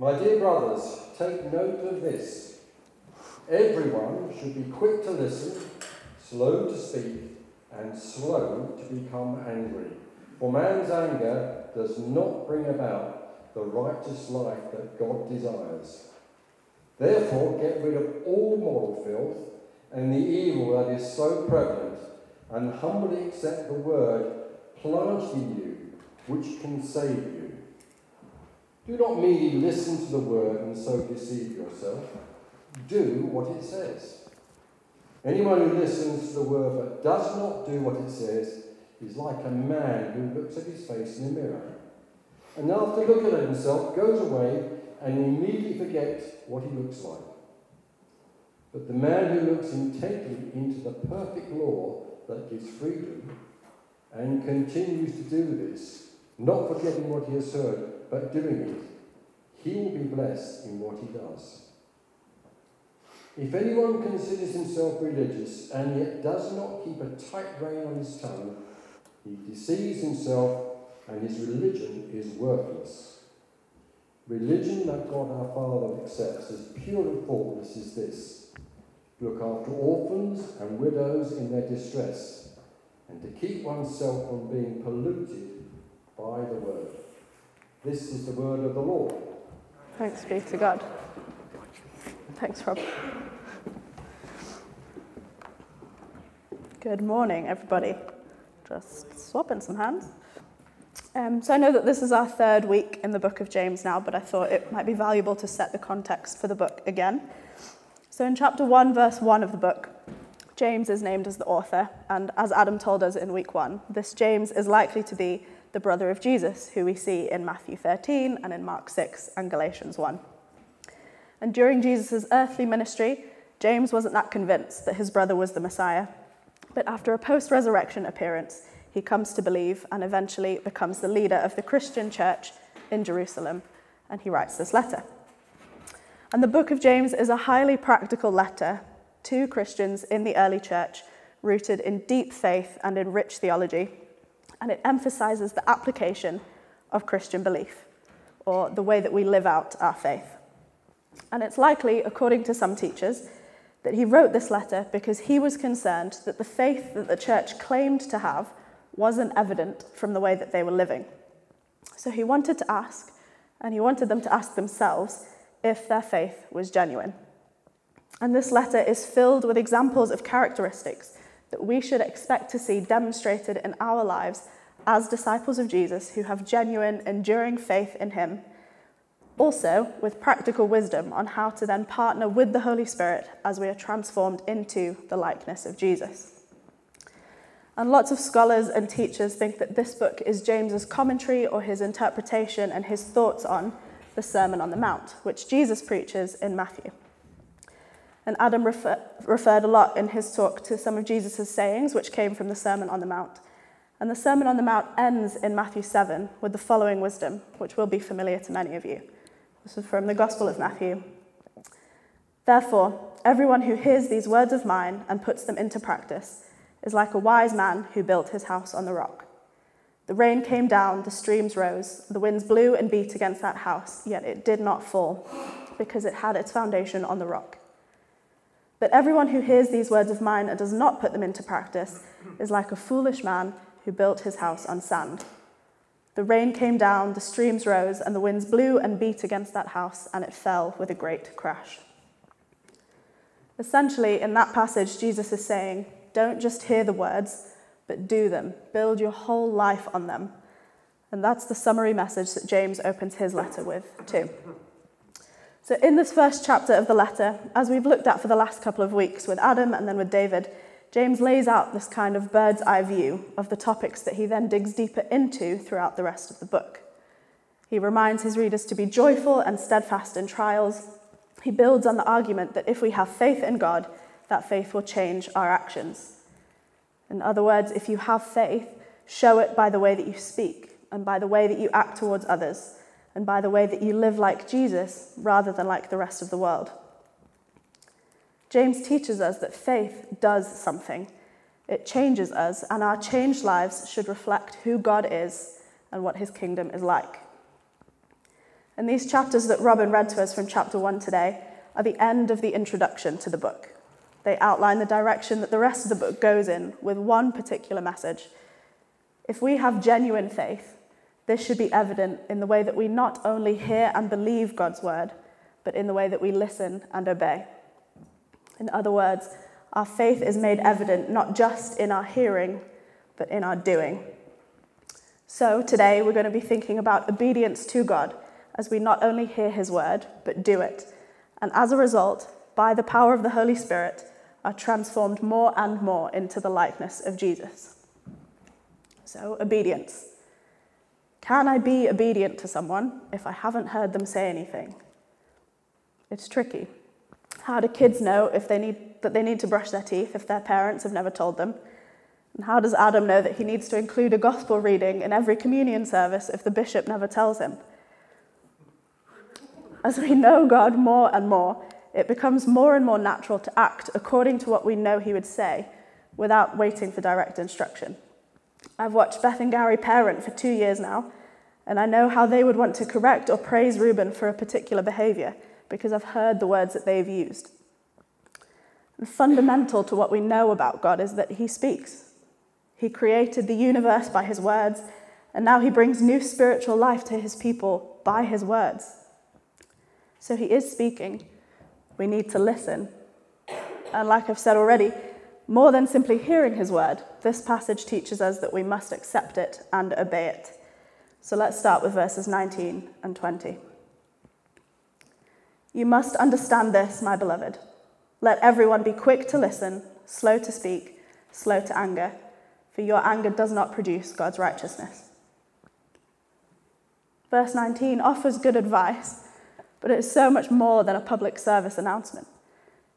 My dear brothers, take note of this. Everyone should be quick to listen, slow to speak, and slow to become angry. For man's anger does not bring about the righteous life that God desires. Therefore, get rid of all moral filth and the evil that is so prevalent, and humbly accept the word planted in you, which can save you. Do not merely listen to the word and so deceive yourself. Do what it says. Anyone who listens to the word but does not do what it says is like a man who looks at his face in a mirror. And after looking at himself, goes away and immediately forgets what he looks like. But the man who looks intently into the perfect law that gives freedom and continues to do this, not forgetting what he has heard, but doing it, he will be blessed in what he does. If anyone considers himself religious and yet does not keep a tight rein on his tongue, he deceives himself and his religion is worthless. Religion that God our Father accepts as pure and faultless is this look after orphans and widows in their distress, and to keep oneself from being polluted by the word. This is the word of the Lord. Thanks be to God. Thanks, Rob. Good morning, everybody. Just swapping some hands. Um, so I know that this is our third week in the book of James now, but I thought it might be valuable to set the context for the book again. So in chapter 1, verse 1 of the book, James is named as the author, and as Adam told us in week 1, this James is likely to be the brother of Jesus, who we see in Matthew 13 and in Mark 6 and Galatians 1. And during Jesus' earthly ministry, James wasn't that convinced that his brother was the Messiah. But after a post resurrection appearance, he comes to believe and eventually becomes the leader of the Christian church in Jerusalem. And he writes this letter. And the book of James is a highly practical letter to Christians in the early church, rooted in deep faith and in rich theology and it emphasizes the application of Christian belief, or the way that we live out our faith. And it's likely, according to some teachers, that he wrote this letter because he was concerned that the faith that the church claimed to have wasn't evident from the way that they were living. So he wanted to ask, and he wanted them to ask themselves if their faith was genuine. And this letter is filled with examples of characteristics that we should expect to see demonstrated in our lives as disciples of Jesus who have genuine, enduring faith in Him. Also, with practical wisdom on how to then partner with the Holy Spirit as we are transformed into the likeness of Jesus. And lots of scholars and teachers think that this book is James's commentary or his interpretation and his thoughts on the Sermon on the Mount, which Jesus preaches in Matthew. And Adam refer, referred a lot in his talk to some of Jesus' sayings, which came from the Sermon on the Mount. And the Sermon on the Mount ends in Matthew 7 with the following wisdom, which will be familiar to many of you. This is from the Gospel of Matthew. Therefore, everyone who hears these words of mine and puts them into practice is like a wise man who built his house on the rock. The rain came down, the streams rose, the winds blew and beat against that house, yet it did not fall, because it had its foundation on the rock. But everyone who hears these words of mine and does not put them into practice is like a foolish man who built his house on sand. The rain came down, the streams rose, and the winds blew and beat against that house, and it fell with a great crash. Essentially, in that passage, Jesus is saying, Don't just hear the words, but do them. Build your whole life on them. And that's the summary message that James opens his letter with, too. So, in this first chapter of the letter, as we've looked at for the last couple of weeks with Adam and then with David, James lays out this kind of bird's eye view of the topics that he then digs deeper into throughout the rest of the book. He reminds his readers to be joyful and steadfast in trials. He builds on the argument that if we have faith in God, that faith will change our actions. In other words, if you have faith, show it by the way that you speak and by the way that you act towards others and by the way that you live like Jesus rather than like the rest of the world. James teaches us that faith does something. It changes us, and our changed lives should reflect who God is and what his kingdom is like. And these chapters that Robin read to us from chapter 1 today are the end of the introduction to the book. They outline the direction that the rest of the book goes in with one particular message. If we have genuine faith, this should be evident in the way that we not only hear and believe God's word, but in the way that we listen and obey. In other words, our faith is made evident not just in our hearing, but in our doing. So today we're going to be thinking about obedience to God as we not only hear his word, but do it. And as a result, by the power of the Holy Spirit, are transformed more and more into the likeness of Jesus. So, obedience. Can I be obedient to someone if I haven't heard them say anything? It's tricky. How do kids know if they need, that they need to brush their teeth if their parents have never told them? And how does Adam know that he needs to include a gospel reading in every communion service if the bishop never tells him? As we know God more and more, it becomes more and more natural to act according to what we know He would say without waiting for direct instruction. I've watched Beth and Gary parent for two years now, and I know how they would want to correct or praise Reuben for a particular behavior because I've heard the words that they've used. And fundamental to what we know about God is that He speaks. He created the universe by His words, and now He brings new spiritual life to His people by His words. So He is speaking. We need to listen. And like I've said already, more than simply hearing His word, this passage teaches us that we must accept it and obey it. So let's start with verses 19 and 20. You must understand this, my beloved. Let everyone be quick to listen, slow to speak, slow to anger, for your anger does not produce God's righteousness. Verse 19 offers good advice, but it is so much more than a public service announcement.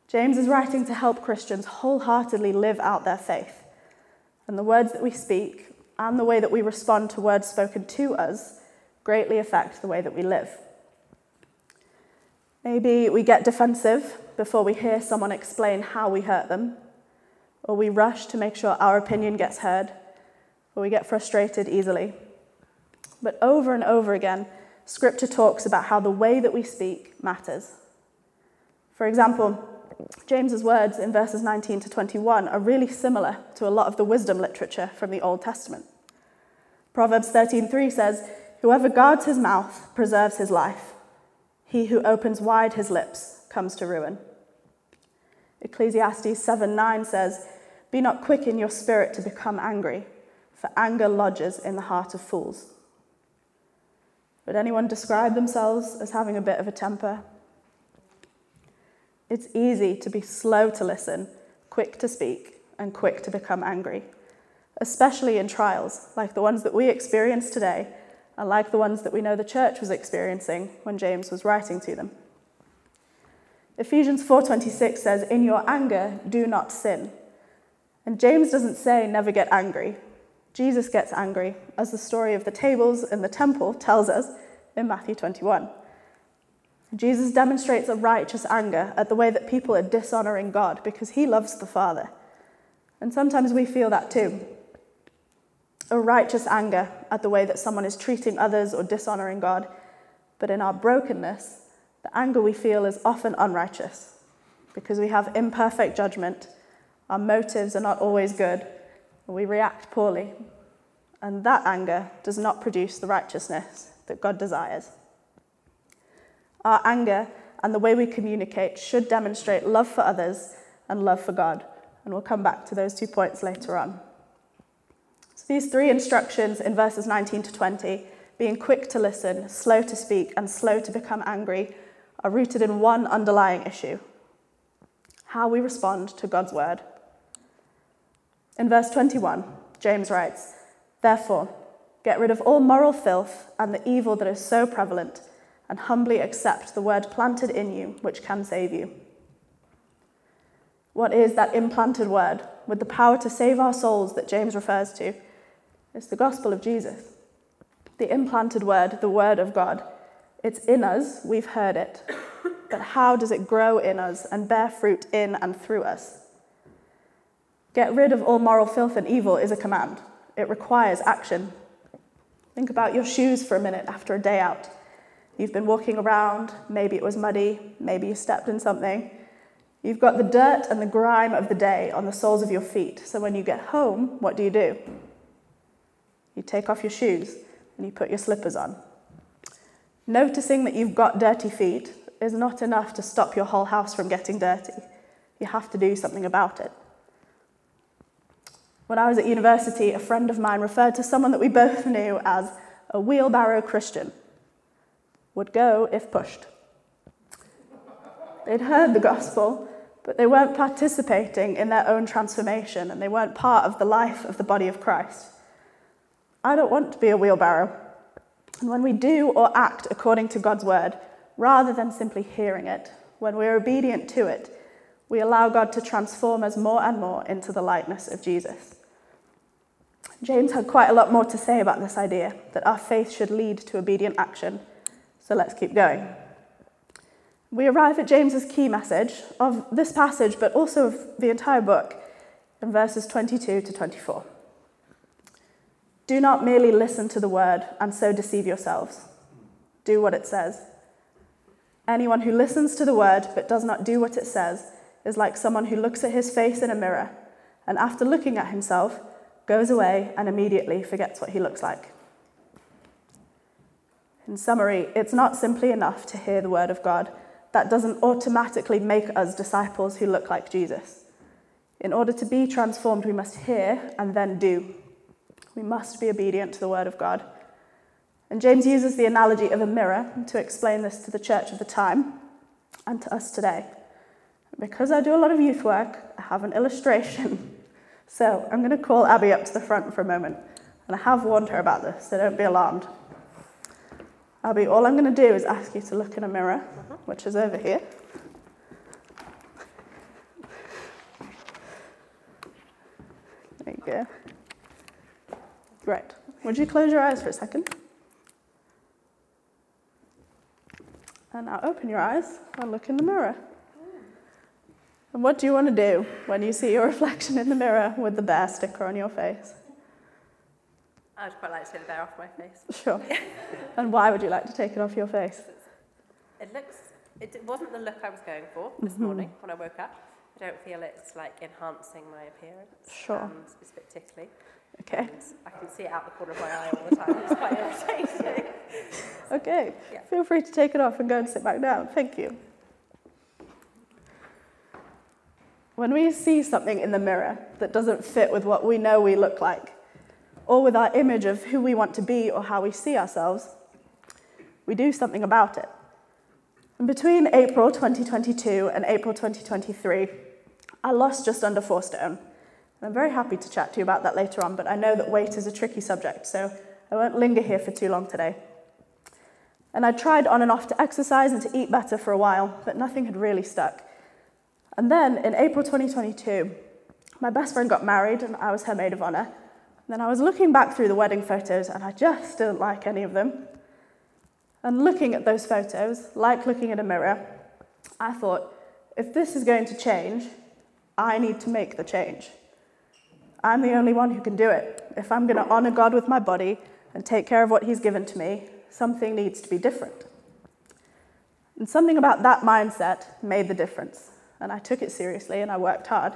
James is writing to help Christians wholeheartedly live out their faith. And the words that we speak and the way that we respond to words spoken to us greatly affect the way that we live. Maybe we get defensive before we hear someone explain how we hurt them, or we rush to make sure our opinion gets heard, or we get frustrated easily. But over and over again, Scripture talks about how the way that we speak matters. For example, James's words in verses 19 to 21 are really similar to a lot of the wisdom literature from the Old Testament. Proverbs 13:3 says, "Whoever guards his mouth preserves his life. He who opens wide his lips comes to ruin." Ecclesiastes 7:9 says, "Be not quick in your spirit to become angry, for anger lodges in the heart of fools." Would anyone describe themselves as having a bit of a temper? It's easy to be slow to listen, quick to speak, and quick to become angry especially in trials like the ones that we experience today and like the ones that we know the church was experiencing when James was writing to them. Ephesians 4:26 says, "In your anger, do not sin." And James doesn't say never get angry. Jesus gets angry, as the story of the tables in the temple tells us in Matthew 21. Jesus demonstrates a righteous anger at the way that people are dishonoring God because he loves the Father. And sometimes we feel that too a righteous anger at the way that someone is treating others or dishonoring God. But in our brokenness, the anger we feel is often unrighteous because we have imperfect judgment, our motives are not always good, we react poorly. And that anger does not produce the righteousness that God desires. Our anger and the way we communicate should demonstrate love for others and love for God. And we'll come back to those two points later on. So these three instructions in verses 19 to 20, being quick to listen, slow to speak, and slow to become angry, are rooted in one underlying issue how we respond to God's word. In verse 21, James writes, Therefore, get rid of all moral filth and the evil that is so prevalent, and humbly accept the word planted in you, which can save you. What is that implanted word with the power to save our souls that James refers to? It's the gospel of Jesus, the implanted word, the word of God. It's in us, we've heard it. But how does it grow in us and bear fruit in and through us? Get rid of all moral filth and evil is a command. It requires action. Think about your shoes for a minute after a day out. You've been walking around, maybe it was muddy, maybe you stepped in something. You've got the dirt and the grime of the day on the soles of your feet. So when you get home, what do you do? You take off your shoes and you put your slippers on. Noticing that you've got dirty feet is not enough to stop your whole house from getting dirty. You have to do something about it. When I was at university, a friend of mine referred to someone that we both knew as a wheelbarrow Christian. Would go if pushed. They'd heard the gospel, but they weren't participating in their own transformation and they weren't part of the life of the body of Christ. I don't want to be a wheelbarrow. And when we do or act according to God's word, rather than simply hearing it, when we're obedient to it, we allow God to transform us more and more into the likeness of Jesus. James had quite a lot more to say about this idea that our faith should lead to obedient action. So let's keep going. We arrive at James's key message of this passage, but also of the entire book, in verses 22 to 24. Do not merely listen to the word and so deceive yourselves. Do what it says. Anyone who listens to the word but does not do what it says is like someone who looks at his face in a mirror and after looking at himself goes away and immediately forgets what he looks like. In summary, it's not simply enough to hear the word of God. That doesn't automatically make us disciples who look like Jesus. In order to be transformed, we must hear and then do. We must be obedient to the word of God. And James uses the analogy of a mirror to explain this to the church of the time and to us today. Because I do a lot of youth work, I have an illustration. So I'm going to call Abby up to the front for a moment. And I have warned her about this, so don't be alarmed. Abby, all I'm going to do is ask you to look in a mirror, uh-huh. which is over here. There you go. Great. Would you close your eyes for a second? And now open your eyes and look in the mirror. And what do you want to do when you see your reflection in the mirror with the bear sticker on your face? I'd quite like to take the bear off my face. Sure. and why would you like to take it off your face? It looks, it wasn't the look I was going for this Mm-hmm. morning when I woke up. I don't feel it's like enhancing my appearance. Sure. And it's a bit tickly. Okay. And I can see it out the corner of my eye all the time. It's quite irritating. Okay. Yeah. Feel free to take it off and go and sit back down. Thank you. When we see something in the mirror that doesn't fit with what we know we look like, or with our image of who we want to be or how we see ourselves, we do something about it. And between April 2022 and April 2023, I lost just under four stone. And I'm very happy to chat to you about that later on, but I know that weight is a tricky subject, so I won't linger here for too long today. And I tried on and off to exercise and to eat better for a while, but nothing had really stuck. And then in April 2022, my best friend got married and I was her maid of honor. Then I was looking back through the wedding photos and I just didn't like any of them. And looking at those photos, like looking at a mirror, I thought, if this is going to change, I need to make the change. I'm the only one who can do it. If I'm going to honor God with my body and take care of what He's given to me, something needs to be different. And something about that mindset made the difference. And I took it seriously and I worked hard.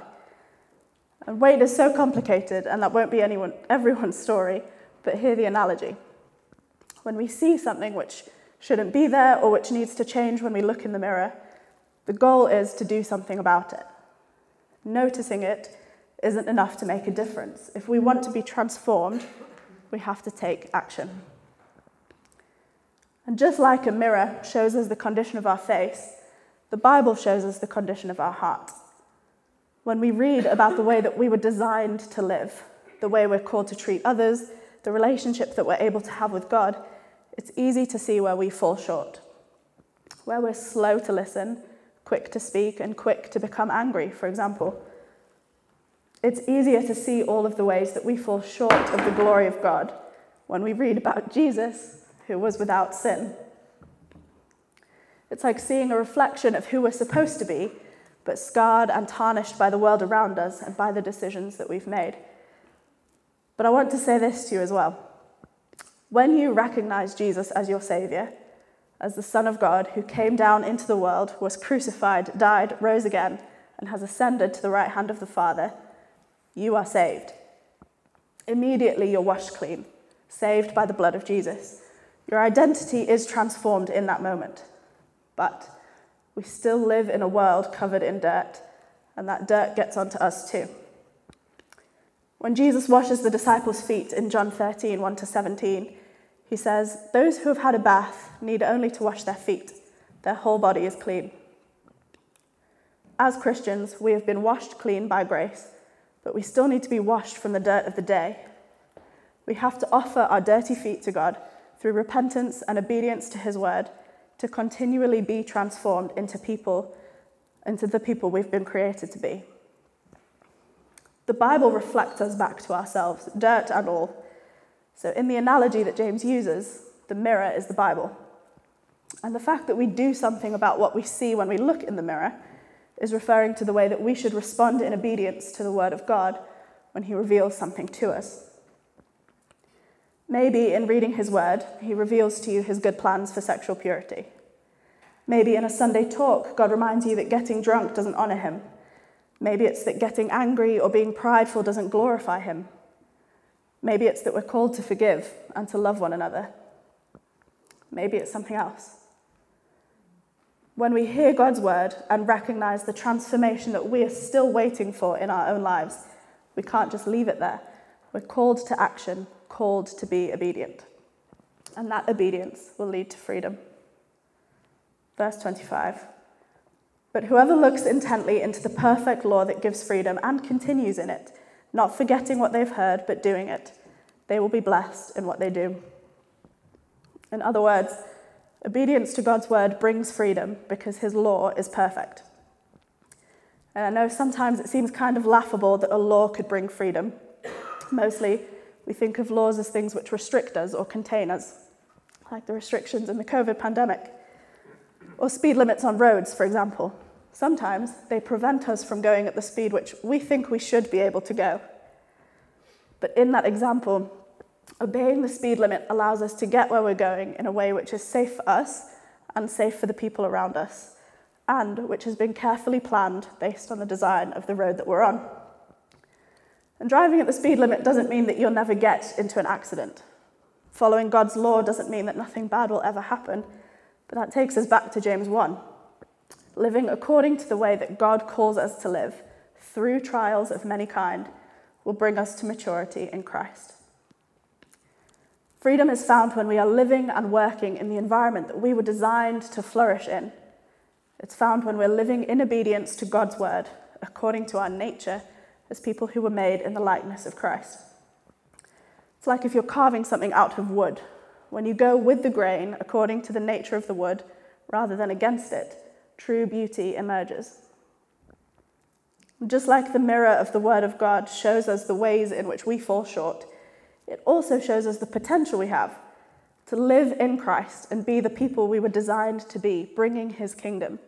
And weight is so complicated, and that won't be anyone, everyone's story, but hear the analogy. When we see something which shouldn't be there or which needs to change when we look in the mirror, the goal is to do something about it. Noticing it isn't enough to make a difference. If we want to be transformed, we have to take action. And just like a mirror shows us the condition of our face, the Bible shows us the condition of our heart. When we read about the way that we were designed to live, the way we're called to treat others, the relationship that we're able to have with God, it's easy to see where we fall short. Where we're slow to listen, quick to speak, and quick to become angry, for example. It's easier to see all of the ways that we fall short of the glory of God when we read about Jesus, who was without sin. It's like seeing a reflection of who we're supposed to be, but scarred and tarnished by the world around us and by the decisions that we've made. But I want to say this to you as well. When you recognize Jesus as your Savior, as the Son of God who came down into the world, was crucified, died, rose again, and has ascended to the right hand of the Father, you are saved. Immediately you're washed clean, saved by the blood of Jesus. Your identity is transformed in that moment. But we still live in a world covered in dirt, and that dirt gets onto us too. When Jesus washes the disciples' feet in John 13, 1 to 17, he says, Those who have had a bath need only to wash their feet, their whole body is clean. As Christians, we have been washed clean by grace, but we still need to be washed from the dirt of the day. We have to offer our dirty feet to God through repentance and obedience to his word to continually be transformed into people, into the people we've been created to be. The Bible reflects us back to ourselves, dirt and all. So, in the analogy that James uses, the mirror is the Bible. And the fact that we do something about what we see when we look in the mirror is referring to the way that we should respond in obedience to the Word of God when He reveals something to us. Maybe in reading His Word, He reveals to you His good plans for sexual purity. Maybe in a Sunday talk, God reminds you that getting drunk doesn't honour Him. Maybe it's that getting angry or being prideful doesn't glorify Him. Maybe it's that we're called to forgive and to love one another. Maybe it's something else. When we hear God's word and recognize the transformation that we are still waiting for in our own lives, we can't just leave it there. We're called to action, called to be obedient. And that obedience will lead to freedom. Verse 25. But whoever looks intently into the perfect law that gives freedom and continues in it, not forgetting what they've heard, but doing it, they will be blessed in what they do. In other words, obedience to God's word brings freedom because his law is perfect. And I know sometimes it seems kind of laughable that a law could bring freedom. Mostly, we think of laws as things which restrict us or contain us, like the restrictions in the COVID pandemic, or speed limits on roads, for example. Sometimes they prevent us from going at the speed which we think we should be able to go. But in that example, obeying the speed limit allows us to get where we're going in a way which is safe for us and safe for the people around us, and which has been carefully planned based on the design of the road that we're on. And driving at the speed limit doesn't mean that you'll never get into an accident. Following God's law doesn't mean that nothing bad will ever happen, but that takes us back to James 1 living according to the way that God calls us to live through trials of many kind will bring us to maturity in Christ. Freedom is found when we are living and working in the environment that we were designed to flourish in. It's found when we're living in obedience to God's word, according to our nature as people who were made in the likeness of Christ. It's like if you're carving something out of wood. When you go with the grain according to the nature of the wood rather than against it, true beauty emerges. Just like the mirror of the Word of God shows us the ways in which we fall short, it also shows us the potential we have to live in Christ and be the people we were designed to be, bringing His kingdom.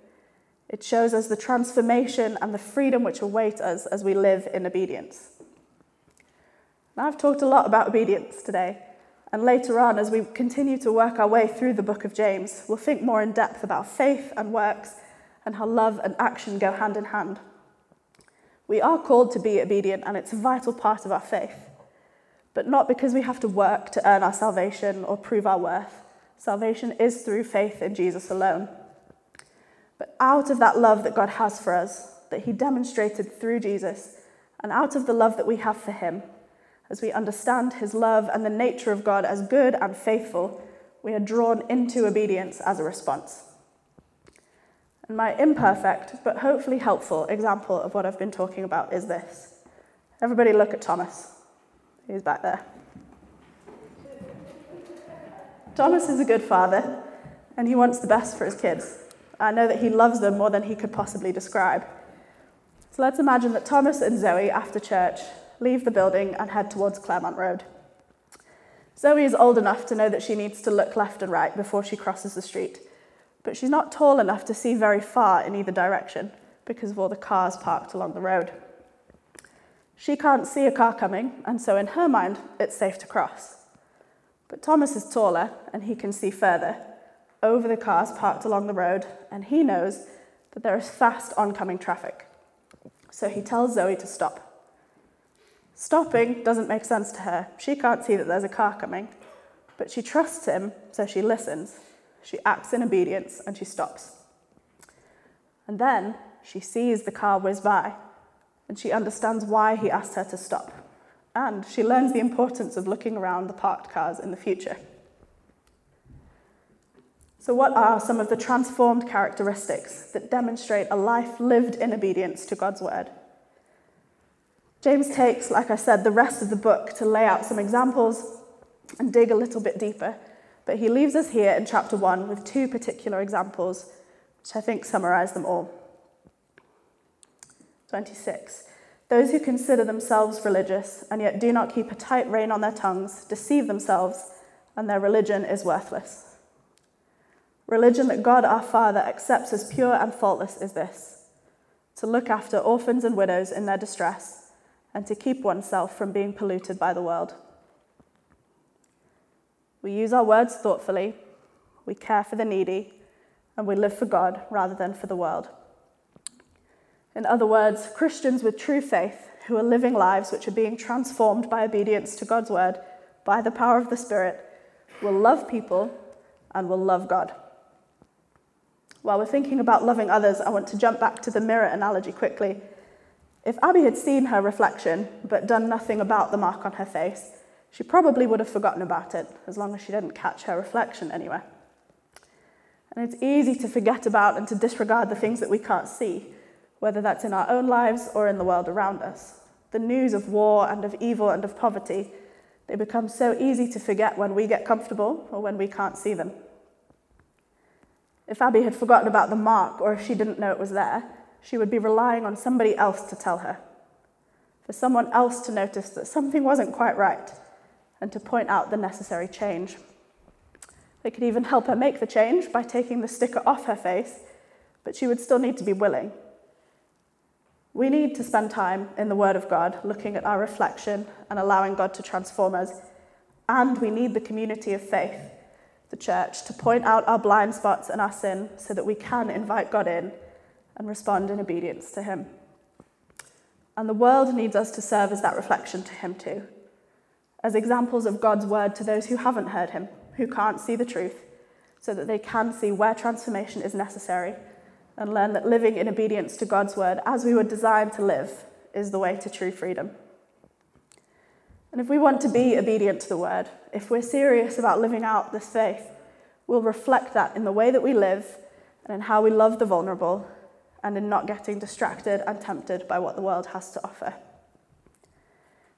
It shows us the transformation and the freedom which await us as we live in obedience. Now, I've talked a lot about obedience today, and later on, as we continue to work our way through the book of James, we'll think more in depth about faith and works and how love and action go hand in hand. We are called to be obedient, and it's a vital part of our faith, but not because we have to work to earn our salvation or prove our worth. Salvation is through faith in Jesus alone. But out of that love that God has for us, that He demonstrated through Jesus, and out of the love that we have for Him, as we understand his love and the nature of God as good and faithful, we are drawn into obedience as a response. And my imperfect, but hopefully helpful example of what I've been talking about is this. Everybody look at Thomas. He's back there. Thomas is a good father, and he wants the best for his kids. I know that he loves them more than he could possibly describe. So let's imagine that Thomas and Zoe, after church, leave the building, and head towards Claremont Road. Zoe is old enough to know that she needs to look left and right before she crosses the street, but she's not tall enough to see very far in either direction because of all the cars parked along the road. She can't see a car coming, and so in her mind, it's safe to cross. But Thomas is taller and he can see further, over the cars parked along the road, and he knows that there is fast oncoming traffic. So he tells Zoe to stop. Stopping doesn't make sense to her. She can't see that there's a car coming, but she trusts him, so she listens. She acts in obedience and she stops. And then she sees the car whiz by, and she understands why he asked her to stop. And she learns the importance of looking around the parked cars in the future. So, what are some of the transformed characteristics that demonstrate a life lived in obedience to God's word? James takes, like I said, the rest of the book to lay out some examples and dig a little bit deeper. But he leaves us here in chapter 1 with two particular examples, which I think summarize them all. 26. Those who consider themselves religious and yet do not keep a tight rein on their tongues deceive themselves, and their religion is worthless. Religion that God our Father accepts as pure and faultless is this to look after orphans and widows in their distress, and to keep oneself from being polluted by the world. We use our words thoughtfully, we care for the needy, and we live for God rather than for the world. In other words, Christians with true faith who are living lives which are being transformed by obedience to God's word by the power of the Spirit will love people and will love God. While we're thinking about loving others, I want to jump back to the mirror analogy quickly. If Abby had seen her reflection but done nothing about the mark on her face, she probably would have forgotten about it as long as she didn't catch her reflection anywhere. And it's easy to forget about and to disregard the things that we can't see, whether that's in our own lives or in the world around us. The news of war and of evil and of poverty, they become so easy to forget when we get comfortable or when we can't see them. If Abby had forgotten about the mark or if she didn't know it was there, she would be relying on somebody else to tell her, for someone else to notice that something wasn't quite right and to point out the necessary change. They could even help her make the change by taking the sticker off her face, but she would still need to be willing. We need to spend time in the Word of God, looking at our reflection and allowing God to transform us. And we need the community of faith the church, to point out our blind spots and our sin so that we can invite God in and respond in obedience to Him. And the world needs us to serve as that reflection to Him too, as examples of God's word to those who haven't heard Him, who can't see the truth, so that they can see where transformation is necessary and learn that living in obedience to God's word as we were designed to live is the way to true freedom. And if we want to be obedient to the word, if we're serious about living out this faith, we'll reflect that in the way that we live and in how we love the vulnerable and in not getting distracted and tempted by what the world has to offer.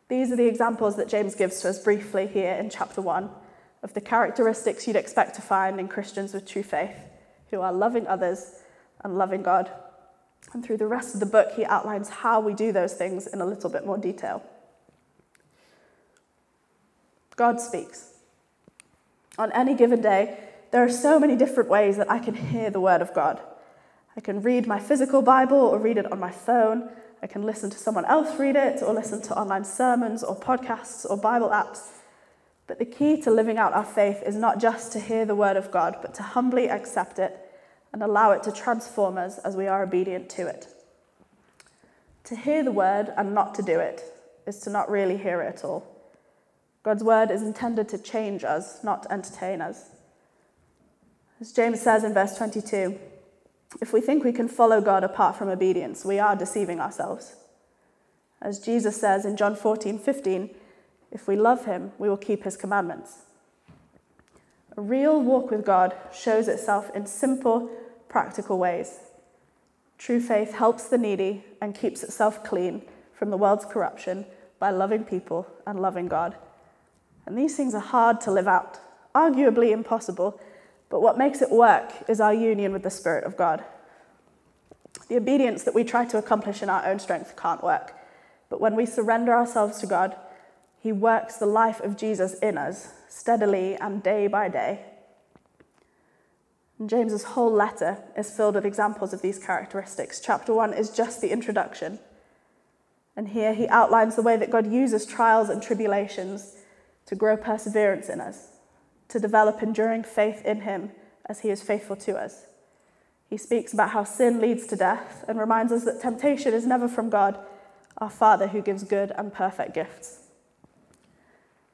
These are the examples that James gives to us briefly here in chapter 1 of the characteristics you'd expect to find in Christians with true faith who are loving others and loving God. And through the rest of the book, he outlines how we do those things in a little bit more detail. God speaks. On any given day, there are so many different ways that I can hear the word of God. I can read my physical Bible or read it on my phone. I can listen to someone else read it or listen to online sermons or podcasts or Bible apps. But the key to living out our faith is not just to hear the word of God, but to humbly accept it and allow it to transform us as we are obedient to it. To hear the word and not to do it is to not really hear it at all. God's word is intended to change us, not entertain us. As James says in verse 22, if we think we can follow God apart from obedience, we are deceiving ourselves. As Jesus says in John 14, 15, if we love him, we will keep his commandments. A real walk with God shows itself in simple, practical ways. True faith helps the needy and keeps itself clean from the world's corruption by loving people and loving God. And these things are hard to live out, arguably impossible, but what makes it work is our union with the Spirit of God. The obedience that we try to accomplish in our own strength can't work, but when we surrender ourselves to God, He works the life of Jesus in us steadily and day by day. And James's whole letter is filled with examples of these characteristics. Chapter 1 is just the introduction. And here he outlines the way that God uses trials and tribulations to grow perseverance in us, to develop enduring faith in Him as he is faithful to us. He speaks about how sin leads to death and reminds us that temptation is never from God, our Father who gives good and perfect gifts.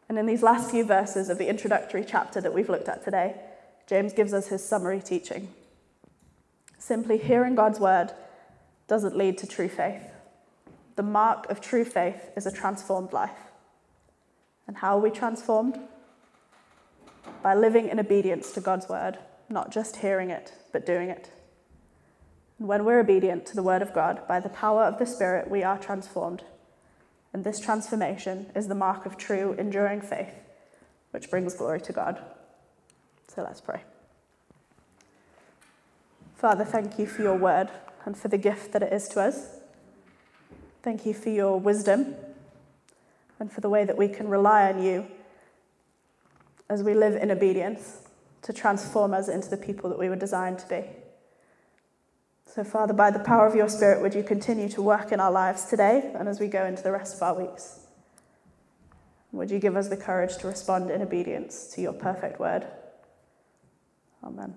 And in these last few verses of the introductory chapter that we've looked at today, James gives us his summary teaching. Simply hearing God's word doesn't lead to true faith. The mark of true faith is a transformed life. And how are we transformed? By living in obedience to God's word, not just hearing it, but doing it. And when we're obedient to the word of God, by the power of the Spirit, we are transformed. And this transformation is the mark of true, enduring faith, which brings glory to God. So let's pray. Father, thank you for your word and for the gift that it is to us. Thank you for your wisdom and for the way that we can rely on you as we live in obedience to transform us into the people that we were designed to be. So, Father, by the power of your Spirit, would you continue to work in our lives today and as we go into the rest of our weeks? Would you give us the courage to respond in obedience to your perfect word? Amen.